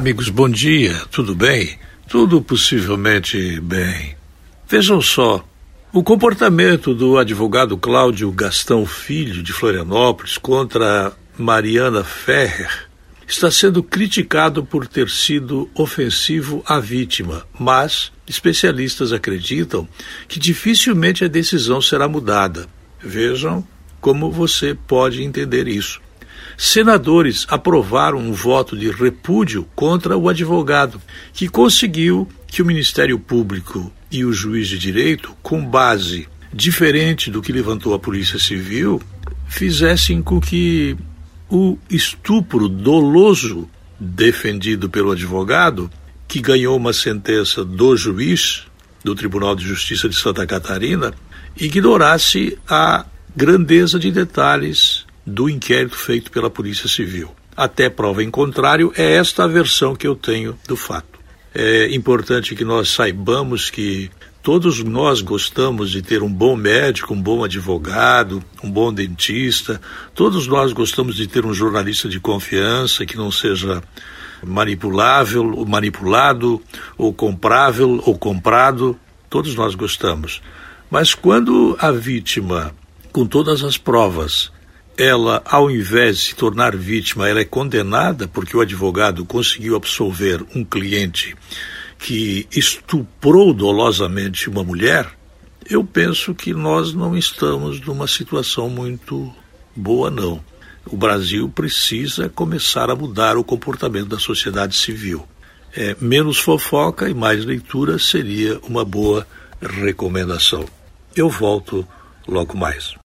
Amigos, bom dia, tudo bem? Tudo possivelmente bem. Vejam só, o comportamento do advogado Cláudio Gastão Filho, de Florianópolis, contra Mariana Ferrer está sendo criticado por ter sido ofensivo à vítima, mas especialistas acreditam que dificilmente a decisão será mudada. Vejam como você pode entender isso senadores aprovaram um voto de repúdio contra o advogado, que conseguiu que o Ministério Público e o juiz de direito, com base diferente do que levantou a Polícia Civil, fizessem com que o estupro doloso defendido pelo advogado, que ganhou uma sentença do juiz do Tribunal de Justiça de Santa Catarina, ignorasse a grandeza de detalhes do inquérito feito pela Polícia Civil. Até prova em contrário, é esta a versão que eu tenho do fato. É importante que nós saibamos que todos nós gostamos de ter um bom médico, um bom advogado, um bom dentista, todos nós gostamos de ter um jornalista de confiança que não seja manipulável, ou manipulado, ou comprável, ou comprado. Todos nós gostamos. Mas quando a vítima, com todas as provas, ela, ao invés de se tornar vítima, ela é condenada porque o advogado conseguiu absolver um cliente que estuprou dolosamente uma mulher, eu penso que nós não estamos numa situação muito boa, não. O Brasil precisa começar a mudar o comportamento da sociedade civil. É, menos fofoca e mais leitura seria uma boa recomendação. Eu volto logo mais.